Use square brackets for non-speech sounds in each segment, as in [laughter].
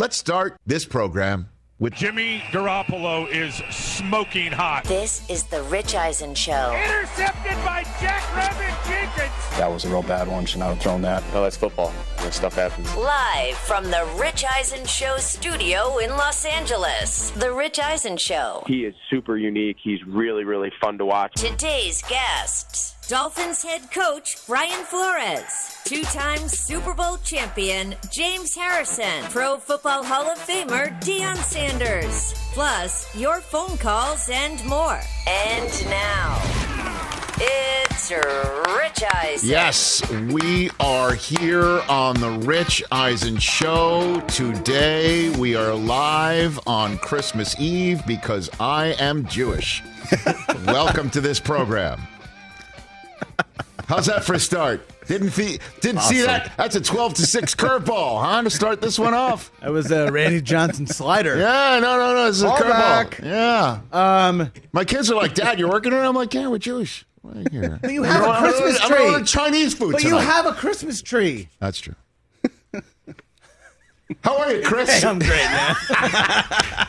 Let's start this program with Jimmy Garoppolo is smoking hot. This is the Rich Eisen Show. Intercepted by Jack Rabbit Jenkins. That was a real bad one. Should not have thrown that. No, that's football. When stuff happens. Live from the Rich Eisen Show studio in Los Angeles. The Rich Eisen Show. He is super unique. He's really, really fun to watch. Today's guests Dolphins head coach Brian Flores, two time Super Bowl champion James Harrison, Pro Football Hall of Famer Deion Sanders, plus your phone calls and more. And now, it's Rich Eisen. Yes, we are here on the Rich Eisen Show. Today we are live on Christmas Eve because I am Jewish. [laughs] Welcome to this program. How's that for a start? Didn't see, didn't see that? That's a twelve to six curveball, huh? To start this one off. That was a Randy Johnson slider. Yeah, no, no, no. It's a Ball curveball. Yeah. Um, My kids are like, Dad, you're working on? I'm like, Yeah, we're Jewish. Right here. But you have a Christmas I'm tree. ordering Chinese food but you have a Christmas tree. That's true. [laughs] How are you, Chris? Hey, I'm great, man.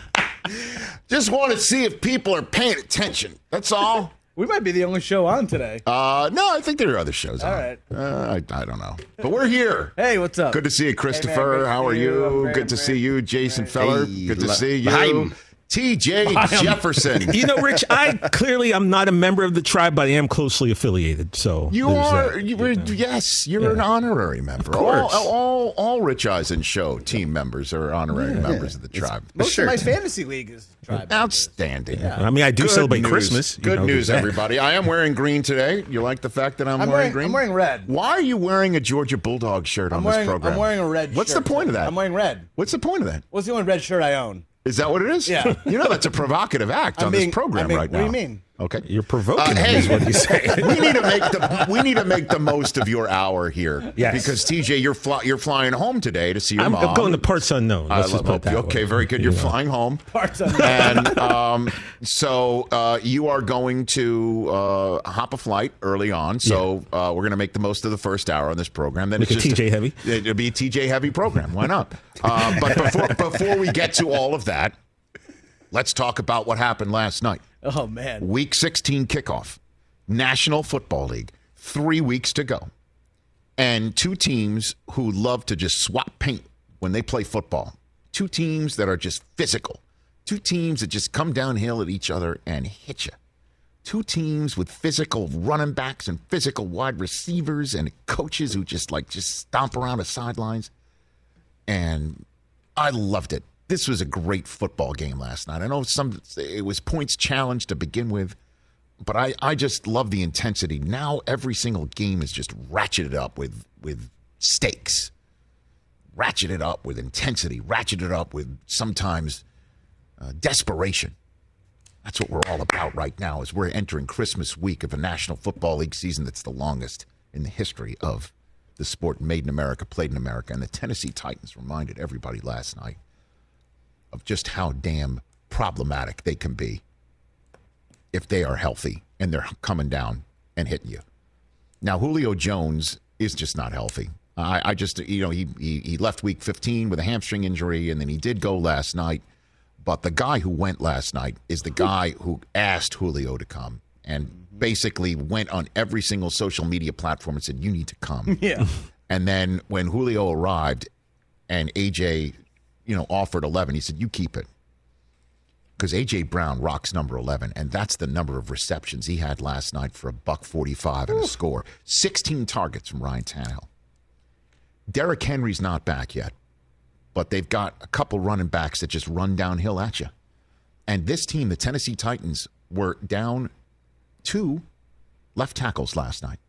[laughs] Just want to see if people are paying attention. That's all. We might be the only show on today. Uh, no, I think there are other shows. All on. right. Uh, I, I don't know, but we're here. Hey, what's up? Good to see you, Christopher. good to How are you. you? I'm Good to I'm see you, Jason Feller. Hey, Good to see you. Behind. TJ Jefferson. [laughs] You know, Rich, I clearly I'm not a member of the tribe, but I am closely affiliated. So You are. that. You were. Yes, you're an honorary member. Of course. All, all, all Rich Eisen show team members are honorary members of the tribe. Most Sure. of my fantasy league is tribe. Outstanding. I mean, I do Good celebrate news. Christmas. you Good know, news, everybody. I am wearing green today. You like the fact that I'm, I'm wearing, wearing- green? I'm wearing red. Why are you wearing a Georgia Bulldog shirt on I'm this wearing, program? I'm wearing a red What's shirt. the point of that? I'm wearing red. What's the point of that? What's the only red shirt I own? Is that what it is? Yeah. You know that's a provocative act I'm on being- this program being- right what now. do you mean? Okay. You're provoking Uh, hey, is what you say. [laughs] we need to make the we need to make the most of your hour here. Yes. Because TJ, you're fly, you're flying home today to see your I'm, mom. I'm going to parts unknown. Let's love just put that Okay, way. very good. You You're know. flying home. Parts unknown. and um, so uh, you are going to uh, hop a flight early on. So uh, we're going to make the most of the first hour on this program. Then Make it's it just TJ heavy? It'll be a TJ heavy program. Why not? Uh, but before before we get to all of that, let's talk about what happened last night. oh man. Week 16 kickoff, National Football League. Three weeks to go, and two teams who love to just swap paint when they play football. Two teams that are just physical. Two teams that just come downhill at each other and hit you. Two teams with physical running backs and physical wide receivers and coaches who just like just stomp around the sidelines. And I loved it. This was a great football game last night. I know some it was points challenge to begin with, but I, I just love the intensity. Now every single game is just ratcheted up with with stakes. Ratcheted up with intensity, ratcheted up with sometimes uh, desperation. That's what we're all about right now as we're entering Christmas week of a National Football League season that's the longest in the history of the sport made in America, played in America. And the Tennessee Titans reminded everybody last night of just how damn problematic they can be if they are healthy and they're coming down and hitting you. Now, Julio Jones is just not healthy. I, I just, you know, he, he he left week 15 with a hamstring injury, and then he did go last night. But the guy who went last night is the guy who asked Julio to come and basically went on every single social media platform and said, You need to come. [laughs] Yeah. And then when Julio arrived and AJ, you know, offered 11, he said, You keep it. Because AJ Brown rocks number 11, and that's the number of receptions he had last night for a buck 45 and a score. 16 targets from Ryan Tannehill. Derrick Henry's not back yet, but they've got a couple running backs that just run downhill at you. And this team, the Tennessee Titans, were down two left tackles last night.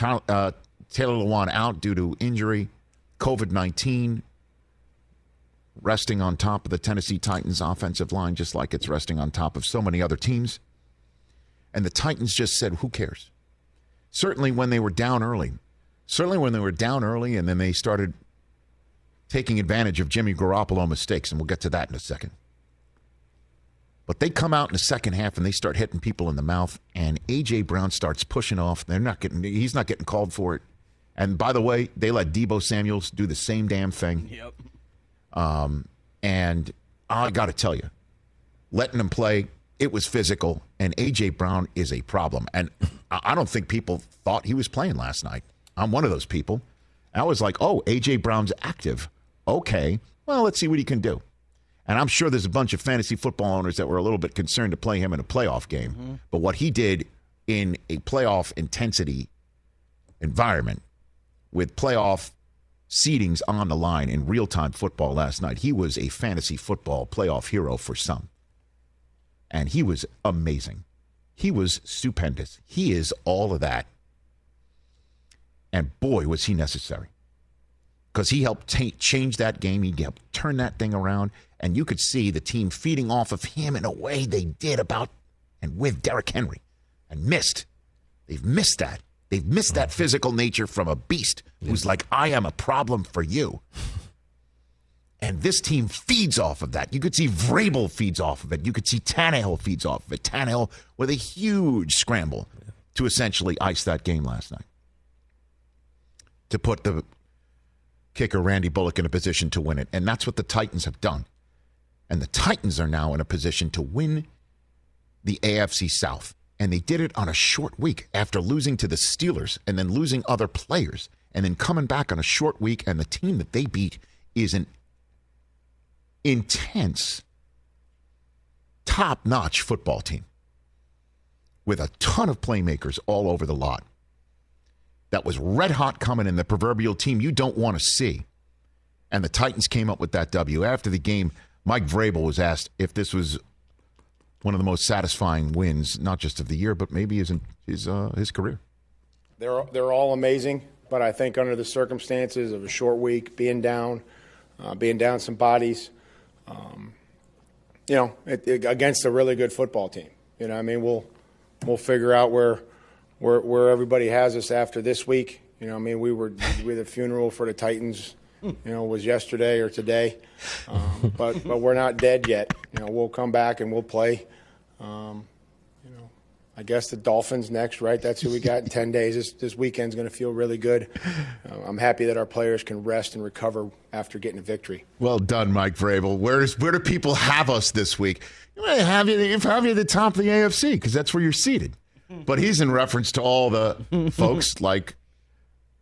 Uh, Taylor Lewan out due to injury, COVID 19, resting on top of the Tennessee Titans offensive line, just like it's resting on top of so many other teams. And the Titans just said, who cares? Certainly when they were down early, certainly when they were down early and then they started taking advantage of Jimmy Garoppolo mistakes, and we'll get to that in a second. But they come out in the second half and they start hitting people in the mouth, and AJ Brown starts pushing off. They're not getting he's not getting called for it. And by the way, they let Deebo Samuels do the same damn thing. Yep. Um, and I got to tell you, letting him play, it was physical, and A.J. Brown is a problem. And I don't think people thought he was playing last night. I'm one of those people. I was like, oh, A.J. Brown's active. Okay, well, let's see what he can do. And I'm sure there's a bunch of fantasy football owners that were a little bit concerned to play him in a playoff game. But what he did in a playoff intensity environment with playoff seedings on the line in real time football last night, he was a fantasy football playoff hero for some. And he was amazing. He was stupendous. He is all of that. And boy, was he necessary because he helped ta change that game. He helped turn that thing around, and you could see the team feeding off of him in a way they did about and with Derrick Henry, and missed. They've missed that. They've missed that mm-hmm. physical nature from a beast who's like, I am a problem for you. And this team feeds off of that. You could see Vrabel feeds off of it. You could see Tannehill feeds off of it. Tannehill with a huge scramble to essentially ice that game last night. To put the kicker Randy Bullock in a position to win it. And that's what the Titans have done. And the Titans are now in a position to win the AFC South. And they did it on a short week after losing to the Steelers and then losing other players and then coming back on a short week. And the team that they beat is an intense, top notch football team with a ton of playmakers all over the lot that was red hot coming in the proverbial team you don't want to see. And the Titans came up with that W. After the game, Mike Vrabel was asked if this was one of the most satisfying wins, not just of the year, but maybe his his uh, his career. They're they're all amazing, but I think under the circumstances of a short week, being down, uh, being down some bodies, um, you know, it, it- against a really good football team. You know, I mean, we'll we'll figure out where where where everybody has us after this week. You know, I mean, we were [laughs] we the funeral for the Titans. You know, was yesterday or today, um, but but we're not dead yet. You know, we'll come back and we'll play. Um, I guess the Dolphins next, right? That's who we got in 10 [laughs] days. This, this weekend's going to feel really good. Uh, I'm happy that our players can rest and recover after getting a victory. Well done, Mike Vrabel. Where's where do people have us this week? Might have you if have you at the top of the AFC because that's where you're seated. But he's in reference to all the [laughs] folks like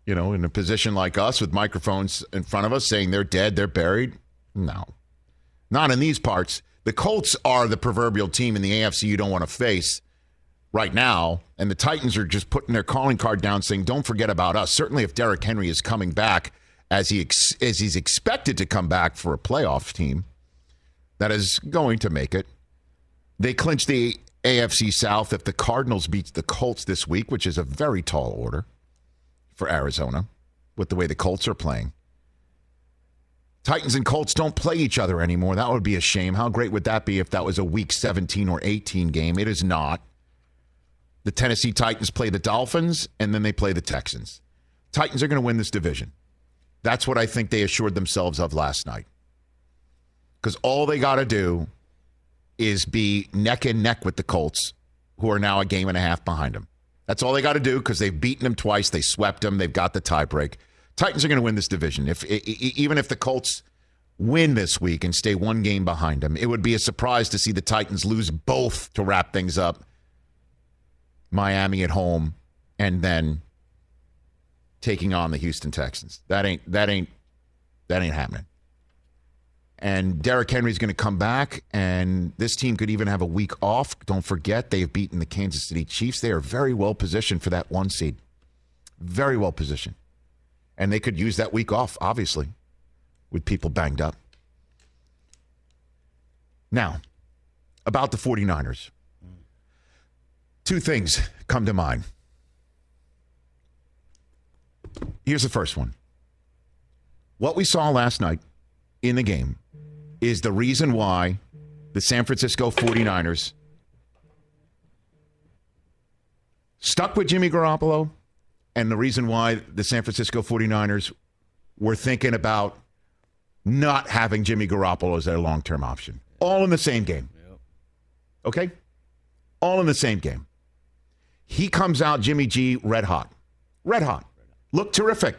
you know in a position like us with microphones in front of us saying they're dead, they're buried. No, not in these parts. The Colts are the proverbial team in the AFC you don't want to face right now, and the Titans are just putting their calling card down, saying, "Don't forget about us." Certainly, if Derrick Henry is coming back as he ex- as he's expected to come back for a playoff team that is going to make it, they clinch the AFC South if the Cardinals beat the Colts this week, which is a very tall order for Arizona with the way the Colts are playing. Titans and Colts don't play each other anymore. That would be a shame. How great would that be if that was a week 17 or 18 game? It is not. The Tennessee Titans play the Dolphins and then they play the Texans. Titans are going to win this division. That's what I think they assured themselves of last night. Because all they got to do is be neck and neck with the Colts, who are now a game and a half behind them. That's all they got to do because they've beaten them twice. They swept them. They've got the tiebreak. Titans are going to win this division. If even if the Colts win this week and stay one game behind them, it would be a surprise to see the Titans lose both to wrap things up. Miami at home, and then taking on the Houston Texans. That ain't that ain't that ain't happening. And Derrick Henry's going to come back, and this team could even have a week off. Don't forget, they have beaten the Kansas City Chiefs. They are very well positioned for that one seed. Very well positioned. And they could use that week off, obviously, with people banged up. Now, about the 49ers. Two things come to mind. Here's the first one. What we saw last night in the game is the reason why the San Francisco 49ers stuck with Jimmy Garoppolo and the reason why the San Francisco 49ers were thinking about not having Jimmy Garoppolo as their long term option. All in the same game. Okay? All in the same game. He comes out, Jimmy G, red hot. Red hot. Looked terrific.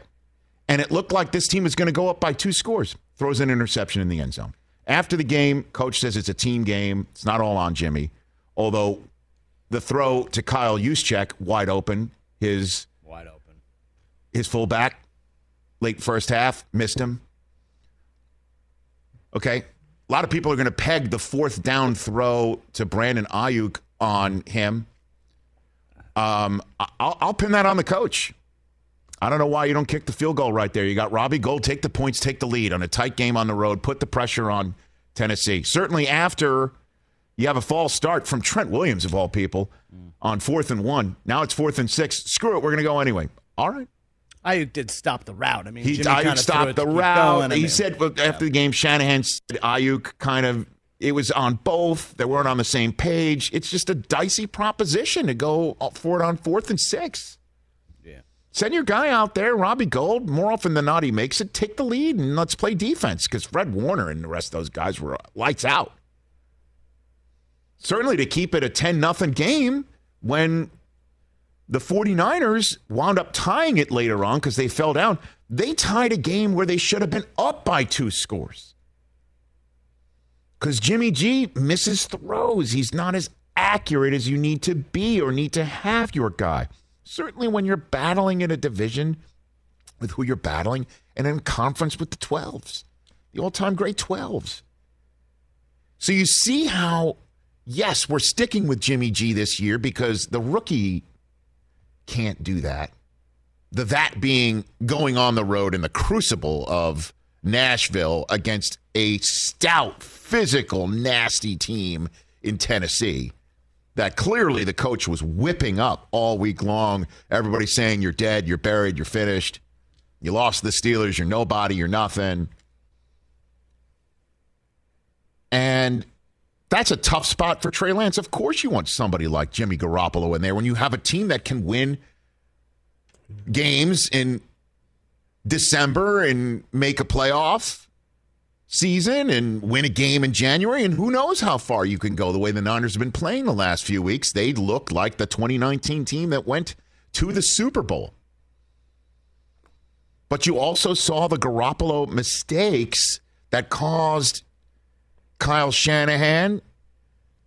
And it looked like this team was going to go up by two scores throws an interception in the end zone. After the game, coach says it's a team game. It's not all on Jimmy. Although the throw to Kyle Juszczyk, wide open, his Wide open. his fullback, late first half, missed him. Okay. A lot of people are going to peg the fourth down throw to Brandon Aiyuk on him. Um, I- I'll, I'll pin that on the coach. I don't know why you don't kick the field goal right there. You got Robbie Gould take the points, take the lead on a tight game on the road, put the pressure on Tennessee. Certainly after you have a false start from Trent Williams, of all people, on fourth and one. Now it's fourth and six. Screw it. We're going to go anyway. All right. Aiyuk did stop the route. I mean, He Jimmy Aiyuk stopped the route. going. I he mean, said well, after the game, Shanahan said Aiyuk kind of it was on both. They weren't on the same page. It's just a dicey proposition to go for it on fourth and six. Yeah. Send your guy out there, Robbie Gould. More often than not, he makes it. Take the lead and let's play defense because Fred Warner and the rest of those guys were lights out. Certainly to keep it a 10 nothing game when the 49ers wound up tying it later on because they fell down. They tied a game where they should have been up by two scores. Because Jimmy G misses throws. He's not as accurate as you need to be or need to have your guy. Certainly when you're battling in a division with who you're battling and in conference with the 12s, the all time great 12s. So you see how, yes, we're sticking with Jimmy G this year because the rookie can't do that. The that being going on the road in the crucible of Nashville against a stout, physical, nasty team in Tennessee that clearly the coach was whipping up all week long. Everybody saying you're dead, you're buried, you're finished. You lost the Steelers, you're nobody, you're nothing. And that's a tough spot for Trey Lance. Of course, you want somebody like Jimmy Garoppolo in there when you have a team that can win games in December and make a playoff season and win a game in January. And who knows how far you can go the way the Niners have been playing the last few weeks. They look like the 2019 team that went to the Super Bowl. But you also saw the Garoppolo mistakes that caused Kyle Shanahan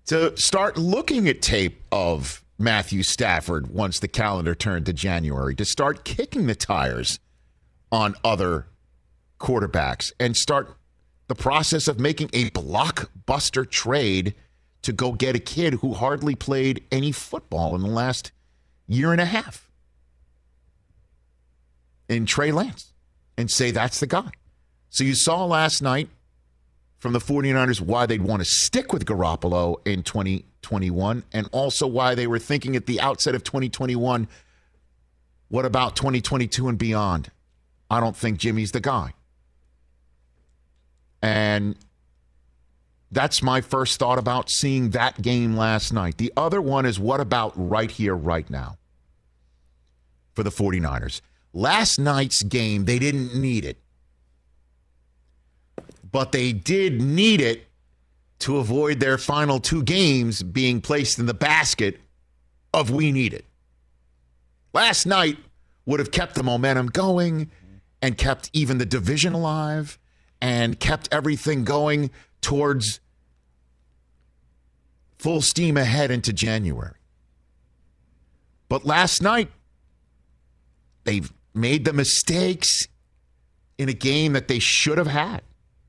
to start looking at tape of Matthew Stafford once the calendar turned to January, to start kicking the tires on other quarterbacks and start the process of making a blockbuster trade to go get a kid who hardly played any football in the last year and a half in Trey Lance and say that's the guy. So you saw last night from the 49ers why they'd want to stick with Garoppolo in 2021 and also why they were thinking at the outset of 2021 what about 2022 and beyond? I don't think Jimmy's the guy. And that's my first thought about seeing that game last night. The other one is what about right here, right now for the 49ers? Last night's game, they didn't need it, but they did need it to avoid their final two games being placed in the basket of we need it. Last night would have kept the momentum going and kept even the division alive and kept everything going towards full steam ahead into January. But last night, they've made the mistakes in a game that they should have had.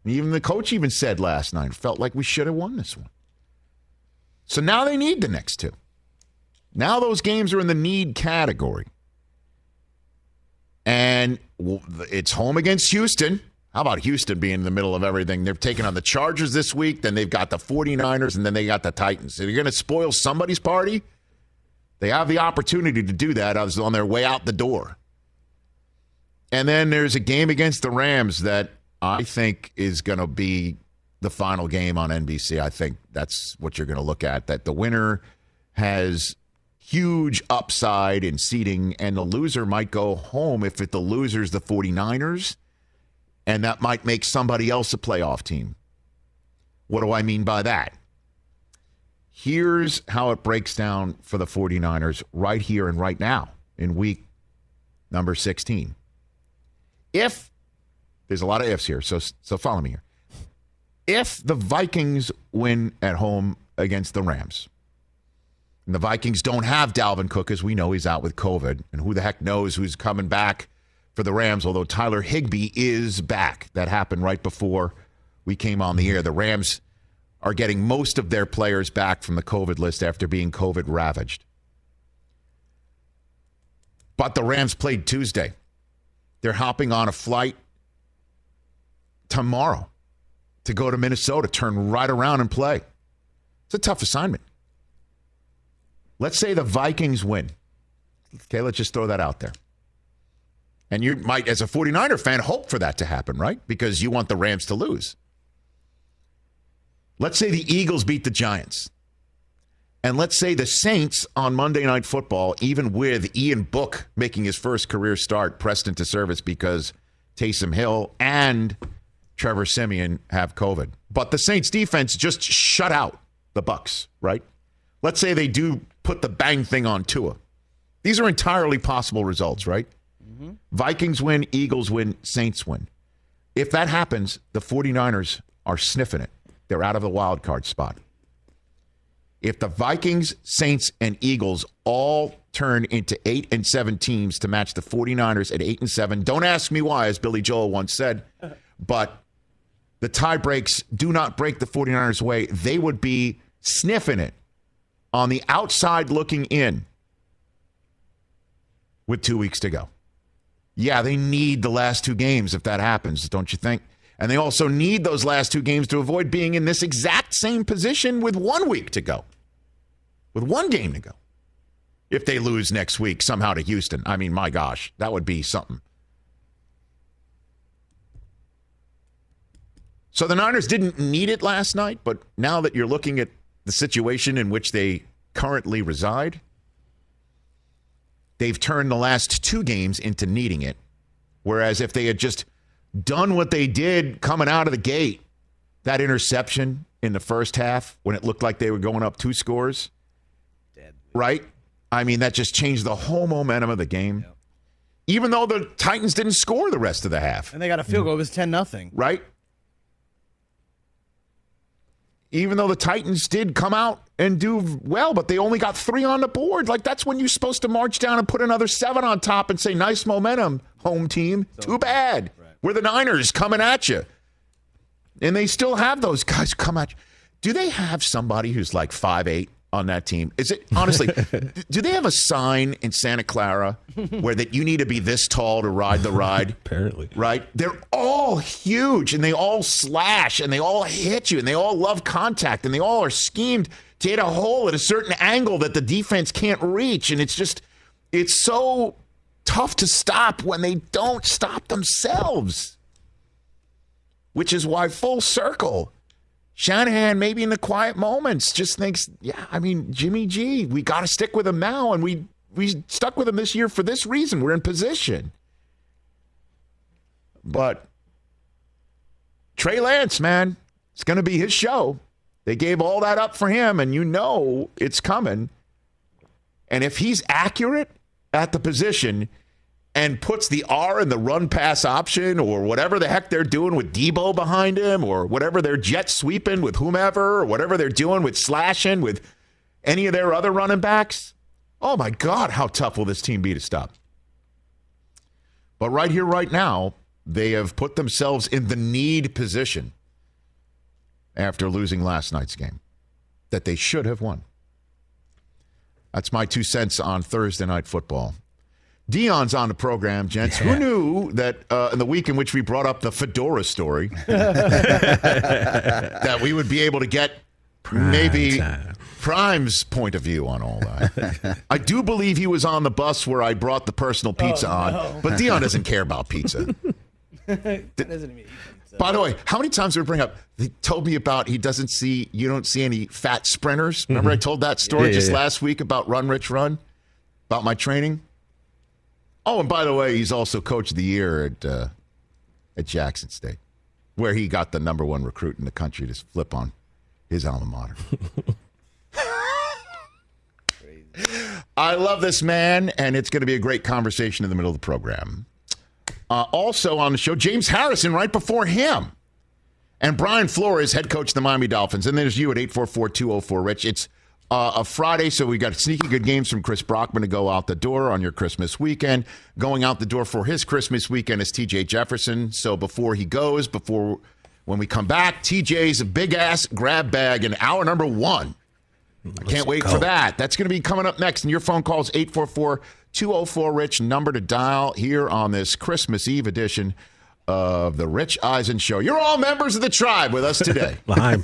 Even the coach even said last night, felt like we should have won this one. So now they need the next two. Now those games are in the need category. And it's home against Houston. How about Houston being in the middle of everything? They're taking on the Chargers this week, then they've got the 49ers, and then they got the Titans. So you're going to spoil somebody's party? They have the opportunity to do that on their way out the door. And then there's a game against the Rams that I think is going to be the final game on NBC. I think that's what you're going to look at. That the winner has huge upside in seeding, and the loser might go home if it, the loser's the 49ers, and that might make somebody else a playoff team. What do I mean by that? Here's how it breaks down for the 49ers right here and right now in week number 16. If There's a lot of ifs here, so so follow me here. If the Vikings win at home against the Rams, and the Vikings don't have Dalvin Cook, as we know he's out with COVID, and who the heck knows who's coming back for the Rams, although Tyler Higbee is back. That happened right before we came on the air. The Rams are getting most of their players back from the COVID list after being COVID ravaged. But the Rams played Tuesday. They're hopping on a flight tomorrow to go to Minnesota, turn right around and play. It's a tough assignment. Let's say the Vikings win. Okay, let's just throw that out there. And you might, as a 49er fan, hope for that to happen, right? Because you want the Rams to lose. Let's say the Eagles beat the Giants. And let's say the Saints on Monday Night Football, even with Ian Book making his first career start, pressed into service because Taysom Hill and Trevor Siemian have COVID. But the Saints defense just shut out the Bucks, right? Let's say they do put the bang thing on Tua. These are entirely possible results, right? Mm-hmm. Vikings win, Eagles win, Saints win. If that happens, the 49ers are sniffing it. They're out of the wild card spot. If the Vikings, Saints, and Eagles all turn into eight and seven teams to match the 49ers at eight and seven, don't ask me why, as Billy Joel once said, [laughs] but the tie breaks do not break the 49ers away. They would be sniffing it on the outside looking in with two weeks to go. Yeah, they need the last two games if that happens, don't you think? And they also need those last two games to avoid being in this exact same position with one week to go, with one game to go. If they lose next week somehow to Houston, I mean, my gosh, that would be something. So the Niners didn't need it last night, but now that you're looking at the situation in which they currently reside, they've turned the last two games into needing it. Whereas if they had just done what they did coming out of the gate, that interception in the first half when it looked like they were going up two scores, right? I mean, that just changed the whole momentum of the game. Even though the Titans didn't score the rest of the half, And they got a field goal. It was 10 nothing. right? Even though the Titans did come out and do well, but they only got three on the board. Like that's when you're supposed to march down and put another seven on top and say, "Nice momentum, home team." Too bad. We're the Niners coming at you, and they still have those guys come at you. Do they have somebody who's like five eight on that team? Is it honestly? [laughs] do they have a sign in Santa Clara where that you need to be this tall to ride the ride? [laughs] Apparently. right? They're all huge and they all slash and they all hit you and they all love contact and they all are schemed to hit a hole at a certain angle that the defense can't reach. And it's just, it's so tough to stop when they don't stop themselves. Which is why, full circle, Shanahan, maybe in the quiet moments, just thinks, yeah, I mean, Jimmy G, we got to stick with him now. And we, we stuck with him this year for this reason. We're in position. But Trey Lance, man, it's going to be his show. They gave all that up for him, and you know it's coming. And if he's accurate at the position and puts the R in the run pass option or whatever the heck they're doing with Deebo behind him or whatever they're jet sweeping with whomever or whatever they're doing with slashing with any of their other running backs, oh my God, how tough will this team be to stop? But right here, right now, they have put themselves in the need position after losing last night's game that they should have won. That's my two cents on Thursday night football. Deion's on the program, gents. Who knew that uh, in the week in which we brought up the fedora story, [laughs] that we would be able to get maybe time. Prime's point of view on all that. I do believe he was on the bus where I brought the personal pizza on, but Dion doesn't care about pizza. [laughs] Doesn't even eat pizza. By the way, how many times did we bring up? He told me about he doesn't see you don't see any fat sprinters. Remember I told that story Yeah, yeah, just yeah. last week about Run Rich Run, about my training. Oh, and by the way, he's also coach of the year at uh, at Jackson State, where he got the number one recruit in the country to flip on his alma mater. [laughs] I love this man, and it's going to be a great conversation in the middle of the program. Uh, also on the show, James Harrison right before him. And Brian Flores, head coach of the Miami Dolphins. And there's you at 844 204 Rich. It's uh, a Friday, so we got sneaky good games from Chris Brockman to go out the door on your Christmas weekend. Going out the door for his Christmas weekend is TJ Jefferson. So before he goes, before when we come back, TJ's big ass grab bag in hour number one. I can't wait for that. That's going to be coming up next. And your phone calls 844 204 Rich, number to dial here on this Christmas Eve edition of the Rich Eisen Show. You're all members of the tribe with us today. [laughs] Lime.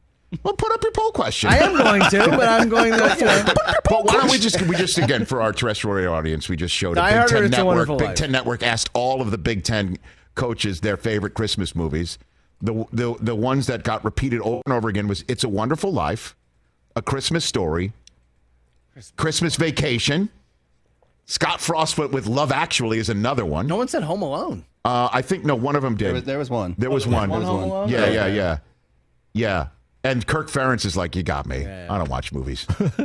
Well, put up your poll question. I am going to, but I'm going [laughs] to. You know, But why don't we just we just again for our terrestrial audience, we just showed a Big Ten It's Network. Wonderful Big Life? Ten Network asked all of the Big Ten coaches their favorite Christmas movies. The the the ones that got repeated over and over again was "It's a Wonderful Life," "A Christmas Story," "Christmas Vacation." Scott Frost went with "Love Actually" is another one. no one said Home Alone. Uh, I think no, one of them did. There was, there was one. There was one. one Home Alone? Yeah, yeah, yeah, yeah. And Kirk Ferentz is like, "You got me. I don't watch movies." [laughs]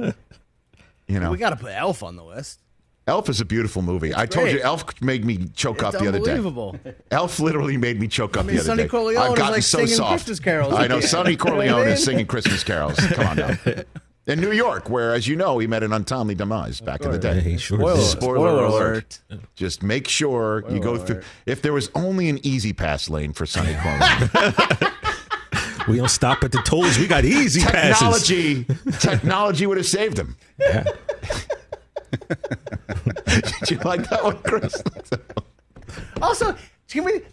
you know, We got to put Elf on the list. Elf is a beautiful movie. I told you. Elf made me choke up the other day. unbelievable. Elf literally made me choke up mean, the other Sonny day. Corleone I've gotten like, so singing soft. Christmas carols. I know Sonny [laughs] You know what I Corleone is singing Christmas carols. [laughs] Come on now. In New York, where, as you know, he met an untimely demise back in the day. Yeah, sure Spoiler. Spoiler spoiler alert. alert. Just make sure you go Spoiler through. alert. If there was only an easy pass lane for Sonny Corleone, We don't stop at the tolls. We got easy passes. technology, technology would have saved him. Yeah. [laughs] Did you like that one, Chris? Also, can we, can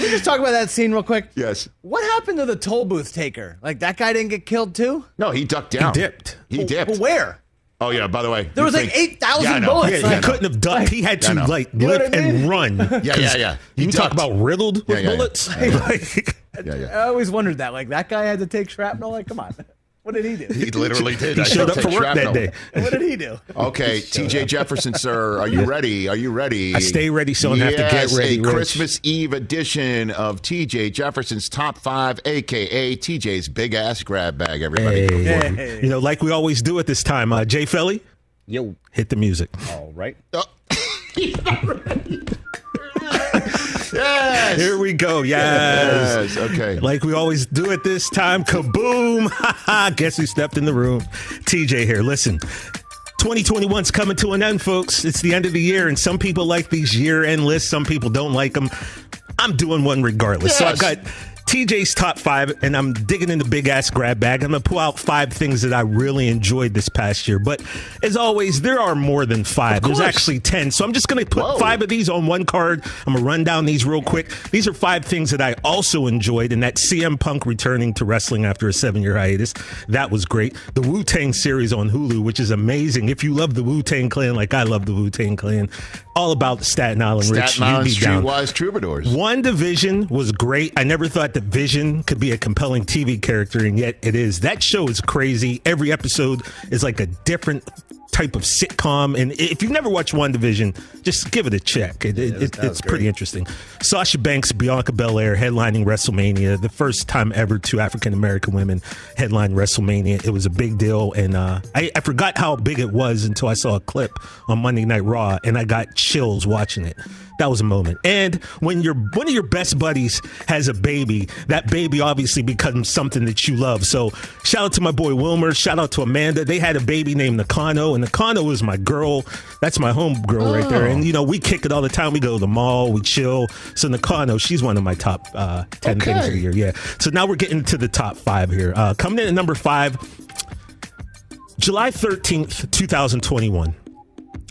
we just talk about that scene real quick? yes. What happened to the toll booth taker? Like that guy didn't get killed too? No, he ducked down. He dipped. He dipped. But where? Oh yeah. By the way, There you was like 8,000 Yeah, bullets. Yeah, I he know. couldn't have ducked. He had to know. like know lift what I mean? and run. [laughs] Yeah, yeah, yeah. He You talk about riddled with Yeah, yeah, yeah. bullets. [laughs] Like, Yeah, yeah. I always wondered that. Like that guy had to take shrapnel. Like, come on, [laughs] what did he do? He literally did. [laughs] he I showed up for work shrapnel. that day. [laughs] what did he do? Okay, TJ Jefferson, sir, are you ready? Are you ready? I stay ready, so I don't have to get Yes, ready, A Rich. Christmas Eve edition of TJ Jefferson's Top Five, aka TJ's Big Ass Grab Bag. Everybody, Hey. You know, like we always do at this time. Uh, Jay Felly, Yo. hit the music. All right. Yes. Here we go. Yes. Yes. Okay. Like we always do at this time. Kaboom. [laughs] Ha ha. Guess who stepped in the room? TJ here. Listen. 2021's coming to an end, folks. It's the end of the year, and some people like these year end lists. Some people don't like them. I'm doing one regardless. So I've got TJ's top five, and I'm digging in the big ass grab bag. I'm gonna pull out five things that I really enjoyed this past year. But as always, there are more than five. There's actually ten. So I'm just gonna put Whoa. five of these on one card. I'm gonna run down these real quick. These are five things that I also enjoyed, and that CM Punk returning to wrestling after a seven year hiatus. That was great. The Wu Tang series on Hulu, which is amazing. If you love the Wu Tang Clan like I love the Wu Tang Clan, all about Staten Island Rich. Staten you'd Island be down. Streetwise Troubadours. WandaVision was great. I never thought that Vision could be a compelling TV character, and yet it is. That show is crazy. Every episode is like a different type of sitcom. And if you've never watched WandaVision, just give it a check. It, it, it- it's pretty interesting. Sasha Banks, Bianca Belair headlining WrestleMania, the first time ever two African American women headline WrestleMania. It was a big deal, and uh, I, I forgot how big it was until I saw a clip on Monday Night Raw, and I got chills watching it. That was a moment. And when your one of your best buddies has a baby, that baby obviously becomes something that you love. So shout out to my boy Wilmer. Shout out to Amanda. They had a baby named Nakano, and Nakano is my girl. That's my home girl right there. And you know we kick it all the time. We go to the mall, we chill. So Nakano, she's one of my top uh, ten things of the year. Yeah. So now we're getting to the top five here. Uh, coming in at number five, July thirteenth, two thousand twenty-one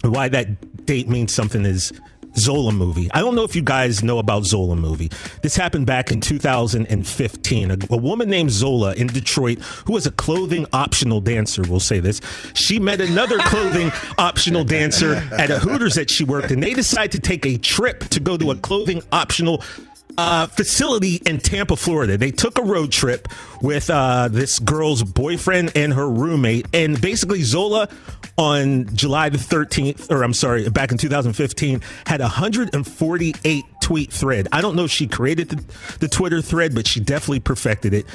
why that date means something is Zola movie. I don't know if you guys know about Zola movie. This happened back in 2015. A, a woman named Zola in Detroit, who was a clothing optional dancer, we'll say this. She met another [laughs] clothing optional dancer at a Hooters that she worked, and they decided to take a trip to go to a clothing optional uh, facility in Tampa, Florida. They took a road trip with uh, this girl's boyfriend and her roommate, and basically Zola on July the 13th, or I'm sorry, back in 2015, had 148 tweet thread. I don't know if she created the, the Twitter thread, but she definitely perfected it.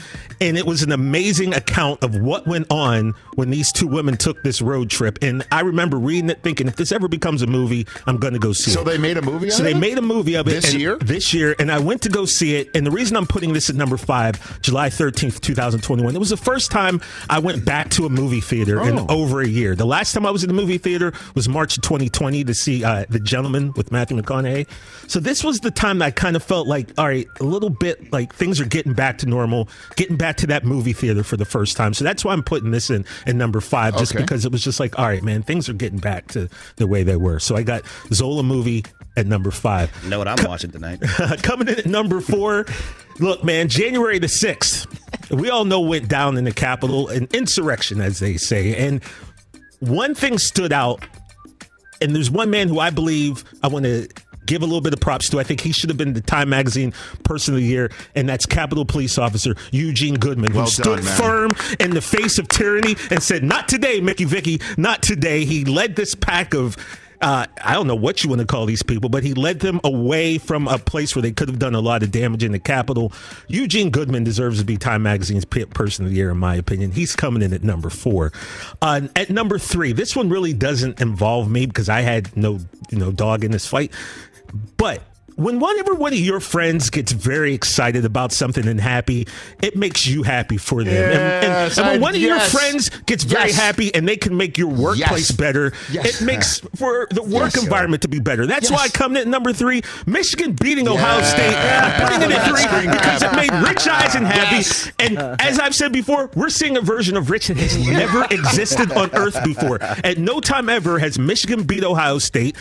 And it was an amazing account of what went on when these two women took this road trip. And I remember reading it thinking, if this ever becomes a movie, I'm going to go see So it. So they made a movie So they it? made a movie of it This year? This year, and I went to go see it. And the reason I'm putting this at number five, July 13th, 2021, it was the first time I went back to a movie theater in Oh. over a year. The last time I was in the movie theater was March 2020 to see uh, The Gentleman with Matthew McConaughey. So this was the time that I kind of felt like, all right, a little bit like things are getting back to normal, getting back to that movie theater for the first time. So that's why I'm putting this in in number five, just Okay. because it was just like, all right, man, things are getting back to the way they were. So I got Zola movie at number five. know what I'm watching tonight. [laughs] Coming in at number four, look, man, January the 6th, we all know went down in the Capitol, an insurrection, as they say. And one thing stood out, and there's one man who I believe I want to give a little bit of props to. I think he should have been the Time Magazine Person of the Year, and that's Capitol Police Officer Eugene Goodman, who Well stood man. firm in the face of tyranny and said, Not today, Mickey Vicky, not today. He led this pack of. Uh, I don't know what you want to call these people, but he led them away from a place where they could have done a lot of damage in the Capitol. Eugene Goodman deserves to be Time Magazine's Person of the Year, in my opinion. He's coming in at number four. Uh, at number three, this one really doesn't involve me because I had no, you know, dog in this fight. But when whenever one of your friends gets very excited about something and happy, it makes you happy for them. And- and, Yes, and when I- one of yes. your friends gets very Yes. happy and they can make your workplace Yes. better, Yes. it makes for the work Yes. environment to be better. That's why I come in at number three. Michigan beating Ohio State. I'm putting it at three because it made Rich Eisen happy. Yes. And as I've said before, we're seeing a version of Rich that has never existed on earth before. At no time ever has Michigan beat Ohio State,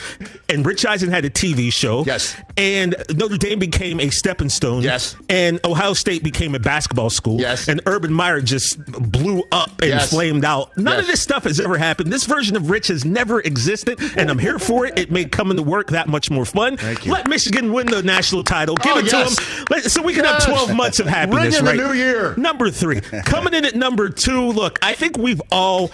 and Rich Eisen had a TV show. Yes. And Notre Dame became a stepping stone. Yes. And Ohio State became a basketball school. Yes. And Urban Meyer just blew up and Yes. flamed out. None of this stuff has ever happened. This version of Rich has never existed, and I'm here for it. It made coming to work that much more fun. Thank you. Let Michigan win the national title. Give Oh, it yes. to them, Let- so we can Yes. have 12 months of happiness. Ring in the new year. Number three, coming in at number two. Look, I think we've all,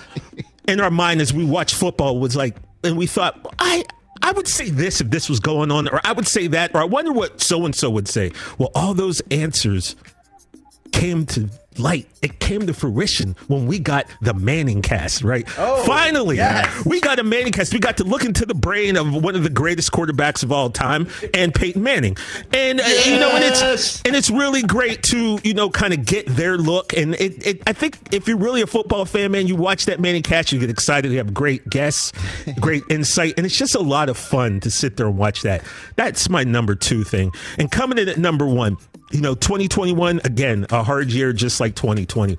in our mind, as we watch football, was like, and we thought, I. I would say this if this was going on, or I would say that, or I wonder what so and so would say. Well, all those answers came to light. It came to fruition when we got the Manningcast, right? Oh, Finally, yes. we got a Manningcast. We got to look into the brain of one of the greatest quarterbacks of all time, and Peyton Manning. And uh, you know, and it's and it's really great to you know kind of get their look. And it, it, I think if you're really a football fan, man, you watch that Manningcast, you get excited. You have great guests, [laughs] great insight, and it's just a lot of fun to sit there and watch that. That's my number two thing. And coming in at number one. You know, 2021 again, a hard year, just like 2020.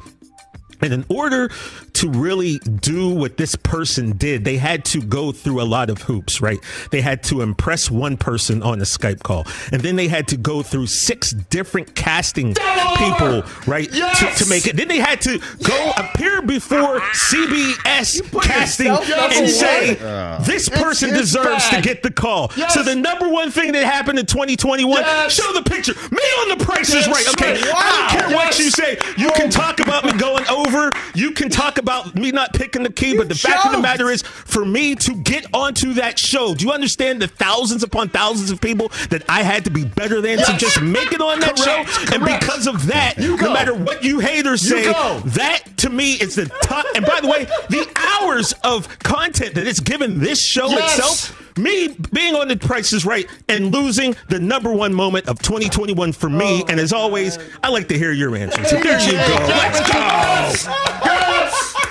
And in order to really do what this person did, they had to go through a lot of hoops, right? They had to impress one person on a Skype call. And then they had to go through six different casting people, right? Yes! To, to make it. Then they had to go appear before CBS casting and say, one? this person it's deserves bad. to get the call. Yes! So the number one thing that happened in 2021, Yes! show the picture. Me on the price is right. Okay. right. I don't Wow. care what you say. You can talk about me going over. You can talk about me not picking the key, but the fact of the matter is, for me to get onto that show, do you understand the thousands upon thousands of people that I had to be better than to just make it on that Correct. show? And because of that, no matter what you haters You say, go. that to me is the top. And by the way, the hours of content that it's given this show Yes. itself. Me being on the Price is Right and losing the number one moment of 2021 for me, oh, and as always, I like to hear your answers. So there you go. Let's go.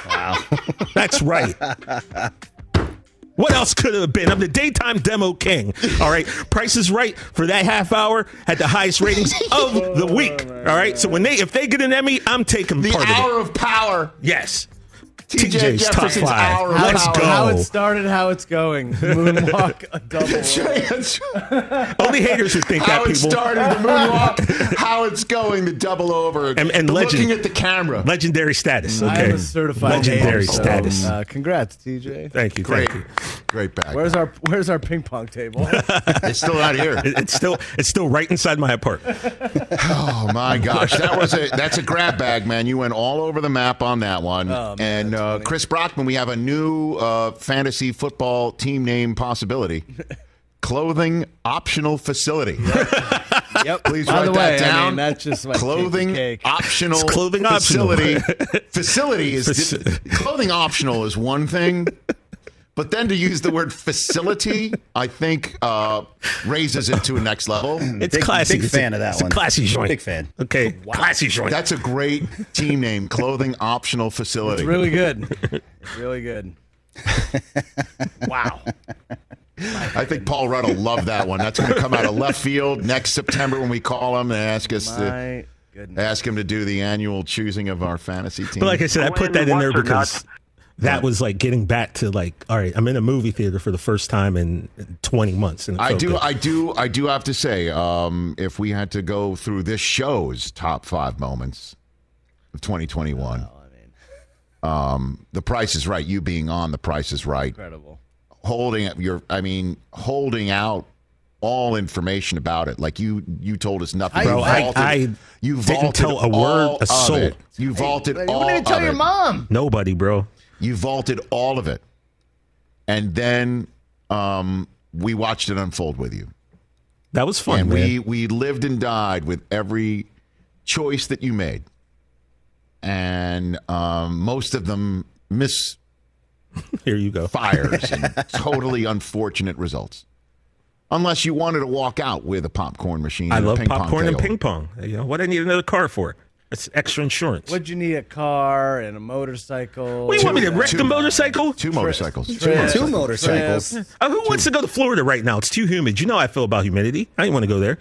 Wow, That's right. What else could it have been? I'm the daytime demo king. All right. Price is right for that half hour had the highest ratings of the oh, week. All right. So when they if they get an Emmy, I'm taking The part of hour it. of power. Yes. TJ TJ's top Jefferson's five. hour of Let's power. go. How it started, how it's going. [laughs] Moonwalk, a [laughs] double. Only haters who think how that How it people. started, the moonwalk, [laughs] how it's going, the double over, And- and legend. looking at the camera. Legendary status. Okay. I Okay. am a certified Legendary hater, so, status. Uh, congrats, TJ. Thank you. Great, Thank you. great bag. Where's our Where's our ping pong table? it's still not here. It- It's still it's still right inside my apartment. Oh my gosh, that was a that's a grab bag, man. You went all over the map on that one. Oh, man, and that's uh. Chris Brockman, we have a new uh, fantasy football team name possibility. [laughs] Clothing optional facility. [laughs] yep. Please By write the that way, I down. mean, that's just like clothing cake. optional It's clothing optional. facility. [laughs] facility is Faci- clothing optional is one thing. But then to use the word facility, I think uh, raises it to a next level. It's Big- classy. big It's a- fan of that it's one. A classy joint. Big fan. Okay. Classy joint. That's a great team name, clothing optional facility. It's really good. [laughs] really good. Wow. I think Paul Rudd will love that one. That's going to come out of left field next September when we call him and ask us to goodness. ask him to do the annual choosing of our fantasy team. But like I said, I Go put that in there once or because that was like getting back to like, all right, I'm in a movie theater for the first time in 20 months. And I felt do, good. I do, I do have to say, um, if we had to go through this show's top five moments of 2021, um, the Price is Right. You being on the Price is Right, Incredible. holding up your, I mean, holding out all information about it. Like you, you told us nothing. Bro, you I- vaulted, I you didn't vaulted tell a word, a of soul. it. You vaulted You all wouldn't even tell of your it. mom. Nobody, bro. You vaulted all of it, and then um, we watched it unfold with you. That was fun, and man. we we lived and died with every choice that you made, and um, most of them miss. [laughs] Here you go. Fires and [laughs] totally unfortunate results. Unless you wanted to walk out with a popcorn machine. I and a love ping pong popcorn and ping pong. You know what? I need another car for. It's extra insurance. Would you need a car and a motorcycle? What, do you want me to wreck Two- the motorcycle? Two motorcycles. Two Trip. Two motorcycles. motorcycles. Uh, who wants to go to Florida right now? It's too humid. You know how I feel about humidity. I didn't want to go there.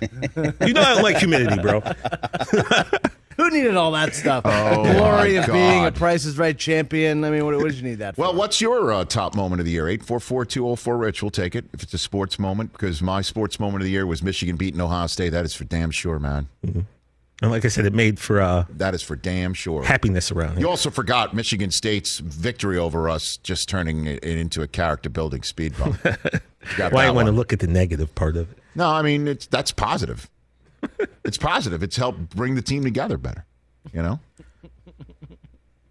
[laughs] you know I don't like humidity, bro. [laughs] Who needed all that stuff? Oh, the glory my of being a God. Price is Right champion. I mean, what, what did you need that for? Well, what's your uh, top moment of the year? 844 Rich. We'll take it if it's a sports moment because my sports moment of the year was Michigan beating Ohio State. That is for damn sure, man. And like I said, it made for uh, That is for damn sure. happiness around You also forgot Michigan State's victory over us, just turning it into a character building speed bump. [laughs] Why I want to look at the negative part of it. No, I mean it's that's positive. [laughs] it's positive. It's helped bring the team together better. You know.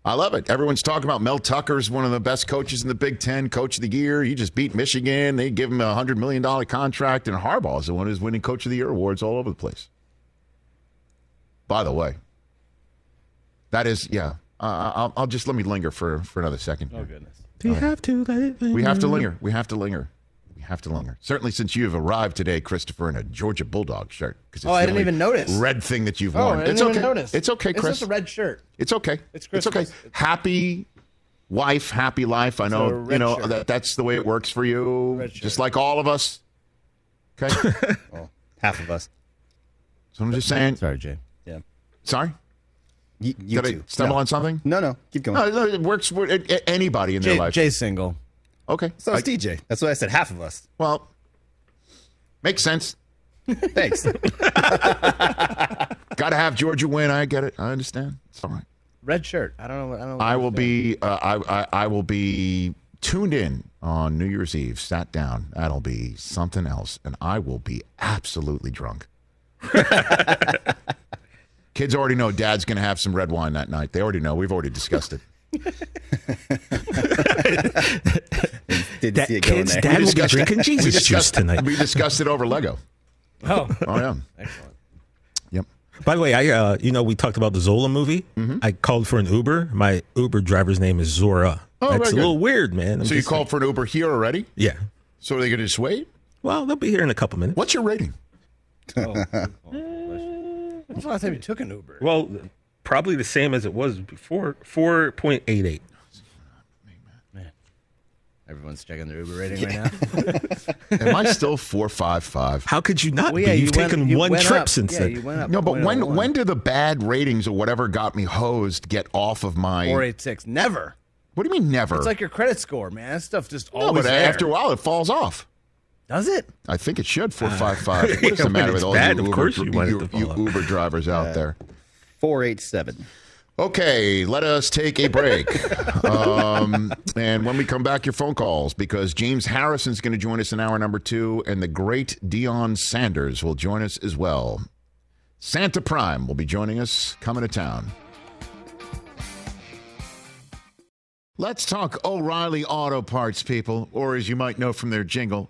I love it. Everyone's talking about Mel Tucker's one of the best coaches in the Big Ten, coach of the year. He just beat Michigan. They give him a hundred million dollar contract, and Harbaugh is the one who's winning Coach of the Year awards all over the place. By the way, that is yeah. Uh, I'll, I'll just let me linger for for another second. oh goodness. Do you have to let it We have to linger. We have to linger. We have to linger. Certainly, since you have arrived today, Christopher, in a Georgia Bulldog shirt. 'cause it's Oh, I didn't even notice. Red thing that you've Oh, worn. I didn't it's even okay. notice. It's okay, Chris. It's Chris. just a red shirt. It's okay. It's It's okay. Christmas. Happy wife, happy life. I know. red You know shirt. that that's the way it works for you. Red shirt. Just like all of us. Okay. [laughs] Well, half of us. So I'm just saying. Sorry, Jay. Yeah. Sorry? You, you Did too. I stumble no. on something? No, no. Keep going. No, no, it works for a- a- anybody in their Jay, life. Jay's single. Okay. so it's I- TJ. That's what I said. Half of us. well, makes sense. Thanks. [laughs] Got to have Georgia win. I get it. I understand. It's all right. Red shirt. I don't know. what- I don't. Know I will be. Uh, I, I I will be tuned in on New Year's Eve. Sat down. That'll be something else, and I will be absolutely drunk. [laughs] Kids already know Dad's going to have some red wine that night. They already know. We've already discussed it. [laughs] Did That see it going kids, there. dad will be discussed it. drinking Jesus juice discussed- tonight. We discussed it over Lego. Oh, Oh yeah. excellent. Yep. By the way, I uh, you know we talked about the Zola movie. Mm-hmm. I called for an Uber. My Uber driver's name is Zora. Oh, That's a little weird, man. I'm So you called like- for an Uber here already? Yeah. So are they going to just wait? Well, they'll be here in a couple minutes. What's your rating? [laughs] When's the last time you took an Uber? Well, probably the same as it was before. Four point eight eight. Everyone's checking their Uber rating right now. [laughs] Am I still four five five? How could you not Well, be? yeah, You've you went- taken you one went trip up. since yeah, then. you went up. No, but when 0.01. when do the bad ratings or whatever got me hosed get off of my? four eight six? Never. What do you mean never? It's like your credit score, man. That stuff just no, always but there. after a while it falls off. Does it? I think it should four five five. [laughs] What is the matter with all bad, you of Uber, course you want it you, to you. Uber drivers out there? Four eight seven. Okay, let us take a break. [laughs] um, and when we come back, your phone calls because James Harrison's going to join us in hour number two, and the great Deion Sanders will join us as well. Santa Prime will be joining us coming to town. Let's talk O'Reilly Auto Parts, people, or as you might know from their jingle,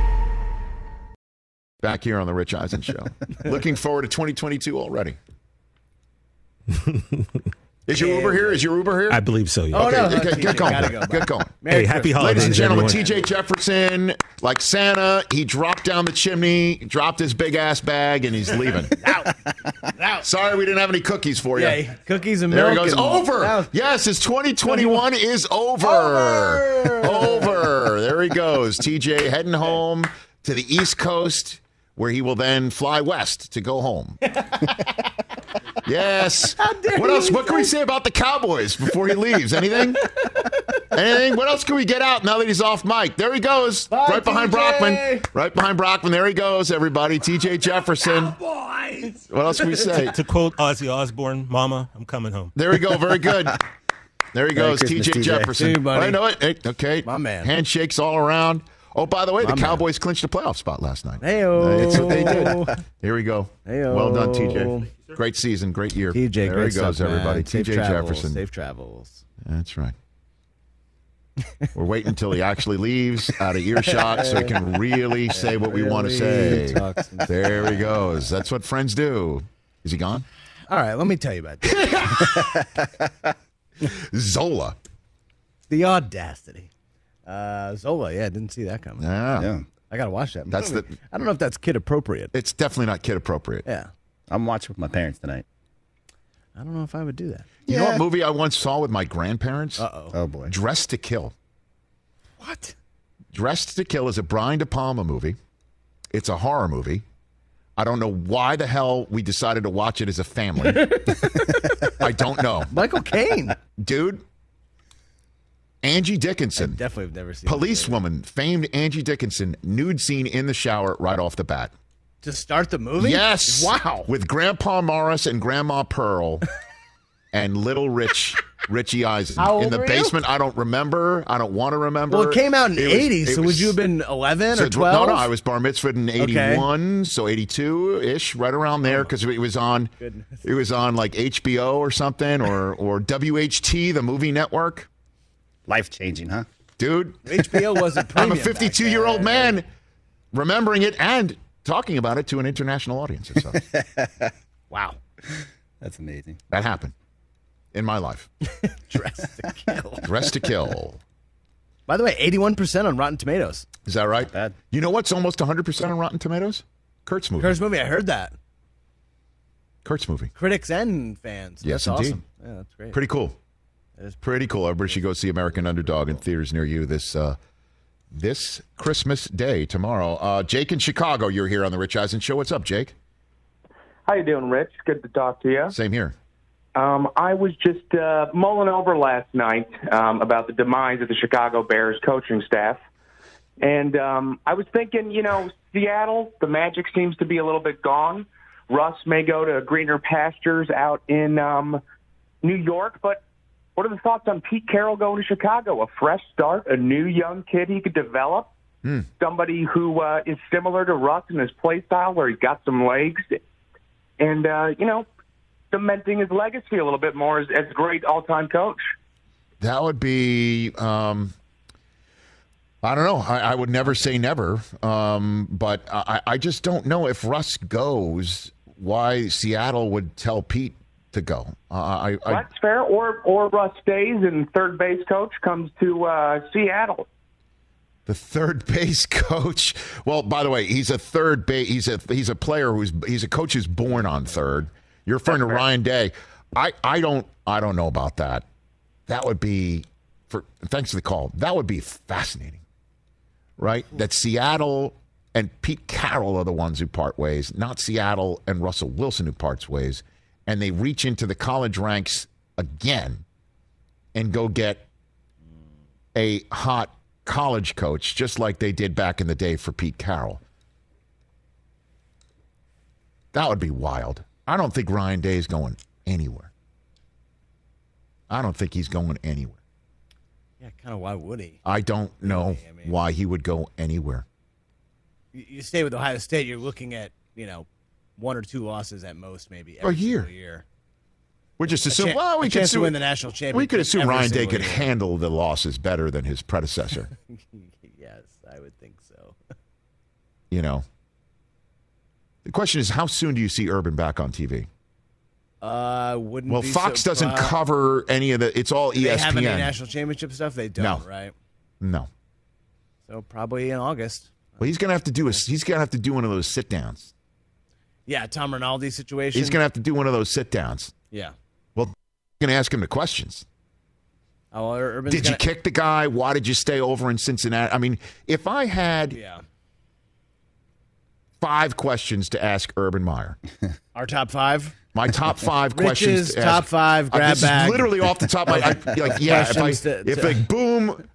Back here on the Rich Eisen Show. [laughs] Looking forward to 2022 already. Is your Uber here? Is your Uber here? I believe so. Yeah. Oh, Okay, no, okay, get going. go. Get going. Merry Hey, happy Christmas. holidays, Ladies and gentlemen, everyone. TJ Jefferson, like Santa, he dropped down the chimney, dropped his big ass bag, and he's [laughs] leaving. Out. out. Sorry, we didn't have any cookies for you. Yeah, cookies and milk. There he goes. Over. Now- Yes, his 2021 is over. Over. Over. There he goes. TJ heading home to the East Coast, where he will then fly west to go home. [laughs] yes. What else? What can we say about the Cowboys before he leaves? Anything? [laughs] Anything? What else can we get out now that he's off mic? There he goes. Bye, right behind TJ. Brockman. Right behind Brockman. There he goes, everybody. TJ Jefferson. What else can we say? To quote Ozzy Osbourne, "Mama, I'm coming home." There we go. Very good. [laughs] There he goes, Christmas, TJ TJ. Jefferson. See. I know it. Okay. My man. Handshakes all around. Oh, by the way, the man. Cowboys clinched a playoff spot last night. Hey-o. Uh, That's what they did. [laughs] Here we go. Hey-o. Well done, TJ. Great season, great year. TJ, there great he goes, stuff, everybody. TJ travels, Jefferson. Safe travels. That's right. We're waiting until he actually leaves out of earshot so he can really [laughs] say what we want to say. There he goes. That's what friends do. Is he gone? All right, let me tell you about this. [laughs] Zola. the audacity. Uh, Zola, yeah, didn't see that coming. Yeah. Yeah. I gotta watch that. That's movie. the- I don't know if that's kid appropriate. It's definitely not kid appropriate. Yeah. I'm watching with my parents tonight. I don't know if I would do that. You know what movie I once saw with my grandparents? Uh oh. Oh boy. Dressed to Kill. What? Dressed to Kill is a Brian De Palma movie. It's a horror movie. I don't know why the hell we decided to watch it as a family. [laughs] I don't know. Michael Caine. Dude, Angie Dickinson, Definitely have never seen. policewoman, famed Angie Dickinson, nude scene in the shower right off the bat. To start the movie? Yes. Wow. With Grandpa Morris and Grandma Pearl [laughs] and little Rich, Richie Eisen. How in the were you? basement, I don't remember. I don't want to remember. Well, it came out in It was- '80, it so would you have been 11 so- or 12? No, no, I was bar mitzvahed in '81, so '82 ish, right around there, oh. because it was on. Oh, Goodness. It was on like HBO or something, or or WHT, the movie network. Life changing, huh? Dude, HBO [laughs] wasn't I'm a 52 year old man, remembering it and talking about it to an international audience. and stuff. [laughs] Wow. That's amazing. that happened in my life. [laughs] Dressed to kill. Dress to kill. By the way, 81% on Rotten Tomatoes. Is that right? bad. You know what's almost 100% on Rotten Tomatoes? Kurt's movie. Kurt's movie, I heard that. Kurt's movie. Critics and fans. Yes, that's indeed. awesome. Yeah, that's great. Pretty cool. Is Pretty cool. Everybody should go see American Underdog in theaters near you this uh, this Christmas Day tomorrow. Uh, Jake in Chicago, you're here on the Rich Eisen Show. What's up, Jake? How you doing, Rich? Good to talk to you. Same here. Um, I was just uh, mulling over last night um, about the demise of the Chicago Bears coaching staff, and um, I was thinking, you know, Seattle, the magic seems to be a little bit gone. Russ may go to greener pastures out in um, New York, but what are the thoughts on Pete Carroll going to Chicago? A fresh start, a new young kid he could develop, somebody who uh, is similar to Russ in his play style, where he's got some legs, and uh, you know, cementing his legacy a little bit more as, as a great all-time coach. That would be. Um, I don't know. I, I would never say never, um, but I, I just don't know if Russ goes. Why Seattle would tell Pete to go? Uh, I, I, That's fair. Or or Russ stays and third base coach comes to uh, Seattle. The third [laughs] base coach. Well, by the way, he's a third base. He's a he's a player who's he's a coach who's born on third. You're referring to Ryan Day. I I don't I don't know about that. That would be for thanks for the call. That would be fascinating, right? That Seattle and Pete Carroll are the ones who part ways, not Seattle and Russell Wilson who parts ways, and they reach into the college ranks again and go get a hot college coach, just like they did back in the day for Pete Carroll. That would be wild. I don't think Ryan Day is going anywhere. I don't think he's going anywhere. Yeah, kind of why would he? I don't know I mean- why he would go anywhere. You, you stay with Ohio State, you're looking at, you know, one or two losses at most, maybe. A year. year. We're just assuming. chan- well, we could assume, win the national championship. We could assume Ryan Day could year. handle the [laughs] losses better than his predecessor. [laughs] yes, I would think so. you know. The question is, how soon do you see Urban back on TV? Uh, wouldn't Well, Fox so doesn't cover any of the. It's all ESPN. They have any national championship stuff? They don't, No. right? no. So probably in August. Well, he's gonna have to do a. He's gonna have to do one of those sit downs. Yeah, Tom Rinaldi situation. He's gonna have to do one of those sit downs. Yeah. Well, gonna ask him the questions. Oh, well, Did you gonna- kick the guy? Why did you stay over in Cincinnati? I mean, if I had Yeah. five questions to ask Urban Meyer, [laughs] Our top five. my top five [laughs] Rich's questions. to top five Uh, grab this bag. is literally off the top of my. I, like, [laughs] yeah, if I, to- if to- like boom.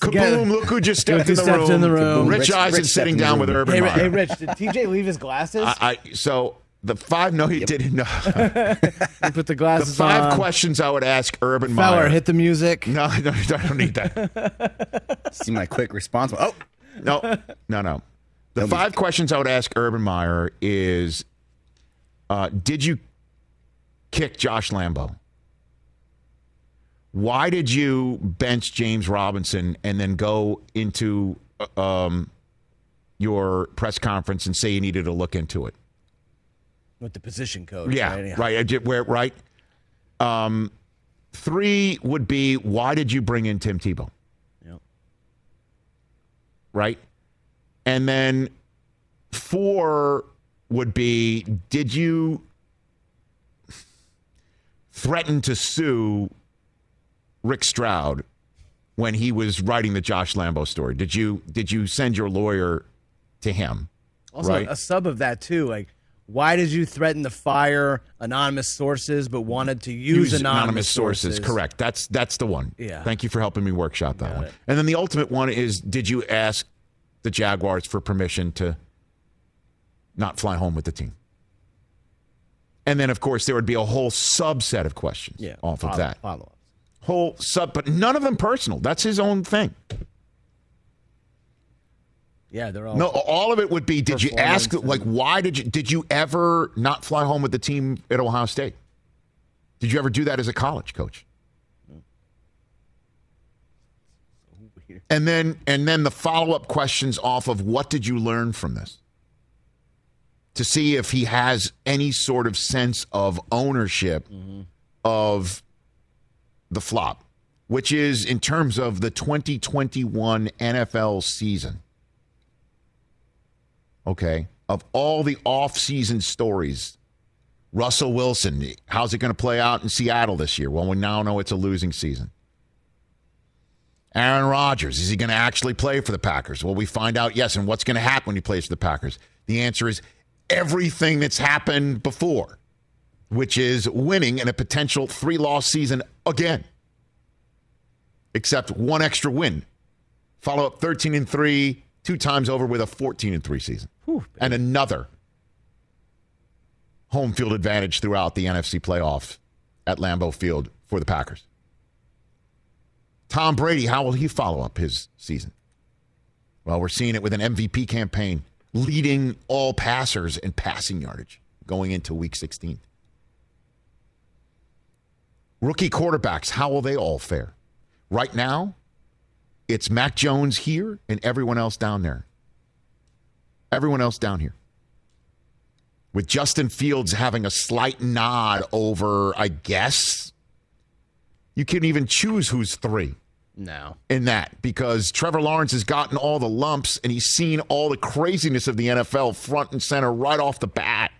Together. Kaboom! Look who just Look stepped, in the, stepped room. in the room. Rich, Rich- Eisen Rich sitting down with. Urban Hey, Meyer. hey, Rich, did TJ leave his glasses? I, I so the five no he didn't know [laughs] He put the glasses. On. The five on. questions I would ask Urban Feller, Meyer. hit the music. no, [laughs] no, I don't need that. [laughs] See my quick response. Oh, No, no, no. The five questions I would ask Urban Meyer is: uh, Did you kick Josh Lambo? Why did you bench James Robinson and then go into uh, um, your press conference and say you needed to look into it? With the position coach. Yeah, right. right. Did- Where right? Um, three would be why did you bring in Tim Tebow? Yep. Right. And then four would be Did you threaten to sue Rick Stroud when he was writing the Josh Lambo story? Did you did you send your lawyer to him? Also, right? a sub of that too. Like, why did you threaten to fire anonymous sources, but wanted to use, anonymous, sources. Correct. That's that's the one. Yeah. Thank you for helping me workshop that Got one. it. And then the ultimate one is: Did you ask the Jaguars for permission to not fly home with the team? And then, of course, there would be a whole subset of questions Yeah, off of that. follow- that. Whole sub, but none of them personal. That's his own thing. Yeah, they're all No, all of it would be: Did you ask, like, why did you did you ever not fly home with the team at Ohio State? Did you ever do that as a college coach? And then and then the follow up questions off of what did you learn from this? To see if he has any sort of sense of ownership mm-hmm. of the flop, which is in terms of the 2021 NFL season okay, of all the off-season stories. Russell Wilson, how's it going to play out in Seattle this year? Well, we now know it's a losing season. Aaron Rodgers, is he going to actually play for the Packers? Well, we find out yes. And what's going to happen when he plays for the Packers? The answer is everything that's happened before, which is winning in a potential three loss season again, except one extra win. Follow up 13 and 3, two times over with a 14 and 3 season. and another home field advantage throughout the NFC playoffs at Lambeau Field for the Packers. Tom Brady, how will he follow up his season? Well, we're seeing it with an MVP campaign leading all passers in passing yardage going into week 16. Rookie quarterbacks, how will they all fare? Right now, it's Mac Jones here and everyone else down there. Everyone else down here. With Justin Fields having a slight nod over, I guess. You can even choose who's three No. in that because Trevor Lawrence has gotten all the lumps and he's seen all the craziness of the NFL front and center right off the bat.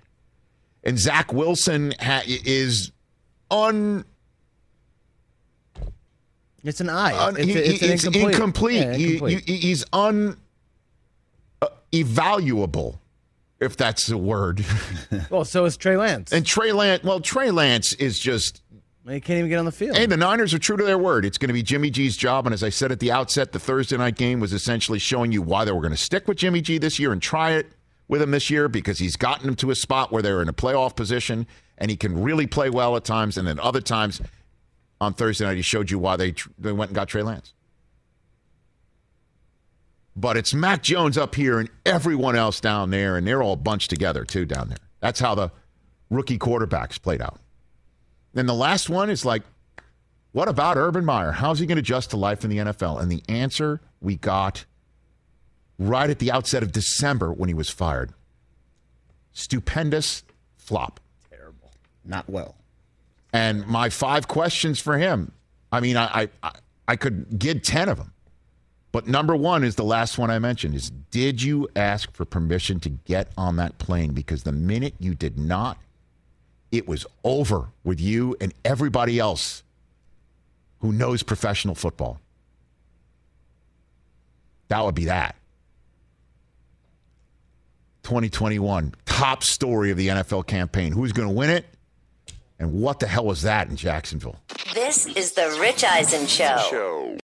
And Zach Wilson ha- is un. It's an I. it's, he- it's it's incomplete. incomplete. Yeah, incomplete. you- he's un. uh, evaluable, if that's the word. [laughs] well, so is Trey Lance. and Trey Lance, well, Trey Lance is just he can't even get on the field. Hey, the Niners are true to their word. It's going to be Jimmy G's job. And as I said at the outset, the Thursday night game was essentially showing you why they were going to stick with Jimmy G this year and try it with him this year because he's gotten them to a spot where they're in a playoff position and he can really play well at times. And then other times on Thursday night, he showed you why they, they went and got Trey Lance. But it's Mac Jones up here and everyone else down there, and they're all bunched together too down there. That's how the rookie quarterbacks played out. Then the last one is like, what about Urban Meyer? How's he going to adjust to life in the NFL? And the answer we got right at the outset of December when he was fired stupendous flop. Terrible. Not well. And my five questions for him I mean, I, I, I could get 10 of them. But number one is the last one I mentioned is did you ask for permission to get on that plane? Because the minute you did not, it was over with you and everybody else who knows professional football. That would be that. 2021, top story of the NFL campaign. Who's going to win it? And what the hell was that in Jacksonville? This is the Rich Eisen Show.